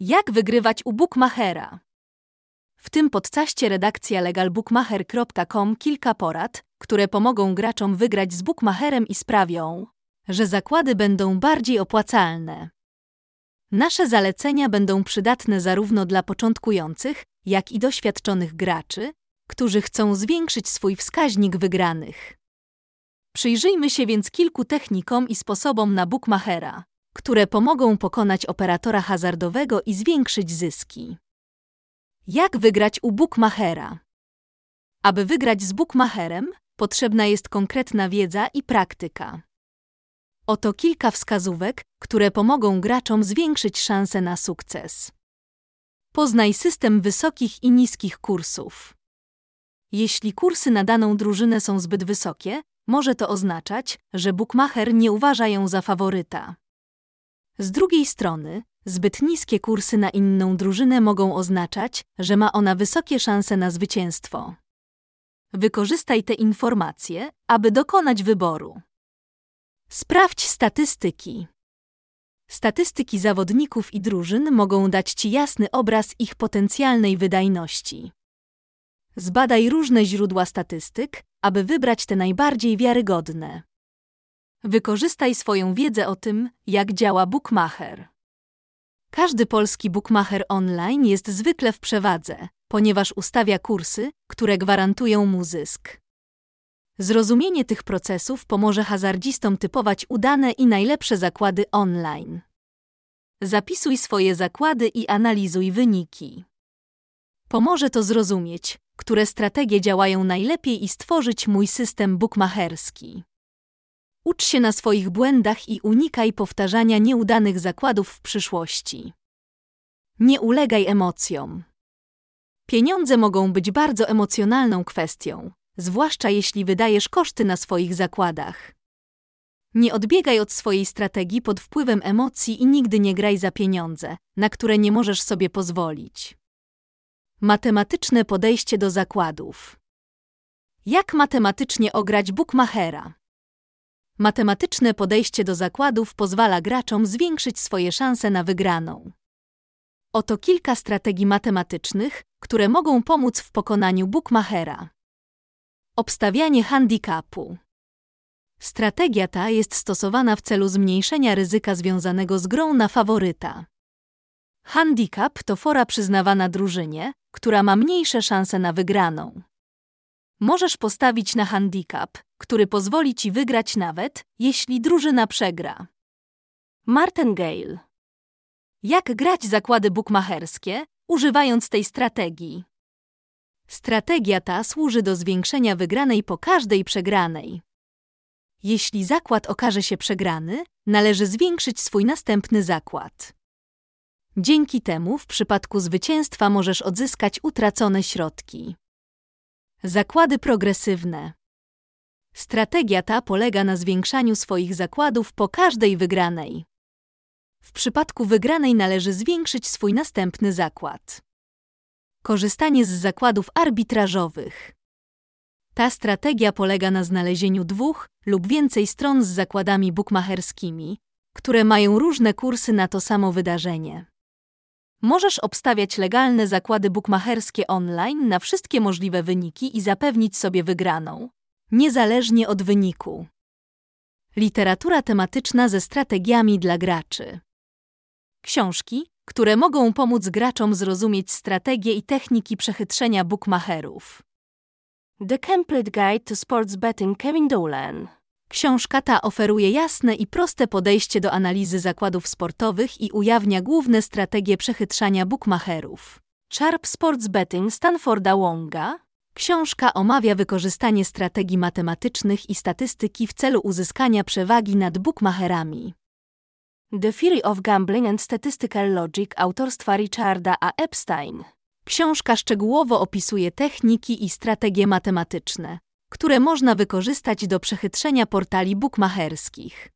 Jak wygrywać u Bookmachera? W tym podcaście redakcja legalbookmacher.com kilka porad, które pomogą graczom wygrać z Bookmacherem i sprawią, że zakłady będą bardziej opłacalne. Nasze zalecenia będą przydatne zarówno dla początkujących, jak i doświadczonych graczy, którzy chcą zwiększyć swój wskaźnik wygranych. Przyjrzyjmy się więc kilku technikom i sposobom na Bookmachera które pomogą pokonać operatora hazardowego i zwiększyć zyski. Jak wygrać u bookmachera? Aby wygrać z bookmacherem, potrzebna jest konkretna wiedza i praktyka. Oto kilka wskazówek, które pomogą graczom zwiększyć szanse na sukces. Poznaj system wysokich i niskich kursów. Jeśli kursy na daną drużynę są zbyt wysokie, może to oznaczać, że bookmacher nie uważa ją za faworyta. Z drugiej strony, zbyt niskie kursy na inną drużynę mogą oznaczać, że ma ona wysokie szanse na zwycięstwo. Wykorzystaj te informacje, aby dokonać wyboru. Sprawdź statystyki. Statystyki zawodników i drużyn mogą dać Ci jasny obraz ich potencjalnej wydajności. Zbadaj różne źródła statystyk, aby wybrać te najbardziej wiarygodne. Wykorzystaj swoją wiedzę o tym, jak działa bookmacher. Każdy polski bookmacher online jest zwykle w przewadze, ponieważ ustawia kursy, które gwarantują mu zysk. Zrozumienie tych procesów pomoże hazardzistom typować udane i najlepsze zakłady online. Zapisuj swoje zakłady i analizuj wyniki. Pomoże to zrozumieć, które strategie działają najlepiej i stworzyć mój system bookmacherski. Ucz się na swoich błędach i unikaj powtarzania nieudanych zakładów w przyszłości. Nie ulegaj emocjom. Pieniądze mogą być bardzo emocjonalną kwestią, zwłaszcza jeśli wydajesz koszty na swoich zakładach. Nie odbiegaj od swojej strategii pod wpływem emocji i nigdy nie graj za pieniądze, na które nie możesz sobie pozwolić. Matematyczne podejście do zakładów. Jak matematycznie ograć bookmachera? Matematyczne podejście do zakładów pozwala graczom zwiększyć swoje szanse na wygraną. Oto kilka strategii matematycznych, które mogą pomóc w pokonaniu bookmachera. Obstawianie handicapu. Strategia ta jest stosowana w celu zmniejszenia ryzyka związanego z grą na faworyta. Handicap to fora przyznawana drużynie, która ma mniejsze szanse na wygraną. Możesz postawić na handicap, który pozwoli ci wygrać nawet, jeśli drużyna przegra. Martingale. Jak grać zakłady bukmacherskie, używając tej strategii? Strategia ta służy do zwiększenia wygranej po każdej przegranej. Jeśli zakład okaże się przegrany, należy zwiększyć swój następny zakład. Dzięki temu w przypadku zwycięstwa możesz odzyskać utracone środki. Zakłady progresywne. Strategia ta polega na zwiększaniu swoich zakładów po każdej wygranej. W przypadku wygranej należy zwiększyć swój następny zakład. Korzystanie z zakładów arbitrażowych. Ta strategia polega na znalezieniu dwóch lub więcej stron z zakładami bukmacherskimi, które mają różne kursy na to samo wydarzenie. Możesz obstawiać legalne zakłady bukmacherskie online na wszystkie możliwe wyniki i zapewnić sobie wygraną, niezależnie od wyniku. Literatura tematyczna ze strategiami dla graczy. Książki, które mogą pomóc graczom zrozumieć strategie i techniki przechytrzenia bookmacherów. The Complete Guide to Sports Betting Kevin Dolan. Książka ta oferuje jasne i proste podejście do analizy zakładów sportowych i ujawnia główne strategie przechytrzania bookmacherów. Sharp Sports Betting Stanforda Wonga. Książka omawia wykorzystanie strategii matematycznych i statystyki w celu uzyskania przewagi nad bookmacherami. The Theory of Gambling and Statistical Logic autorstwa Richarda A. Epstein. Książka szczegółowo opisuje techniki i strategie matematyczne, które można wykorzystać do przechytrzenia portali bookmacherskich.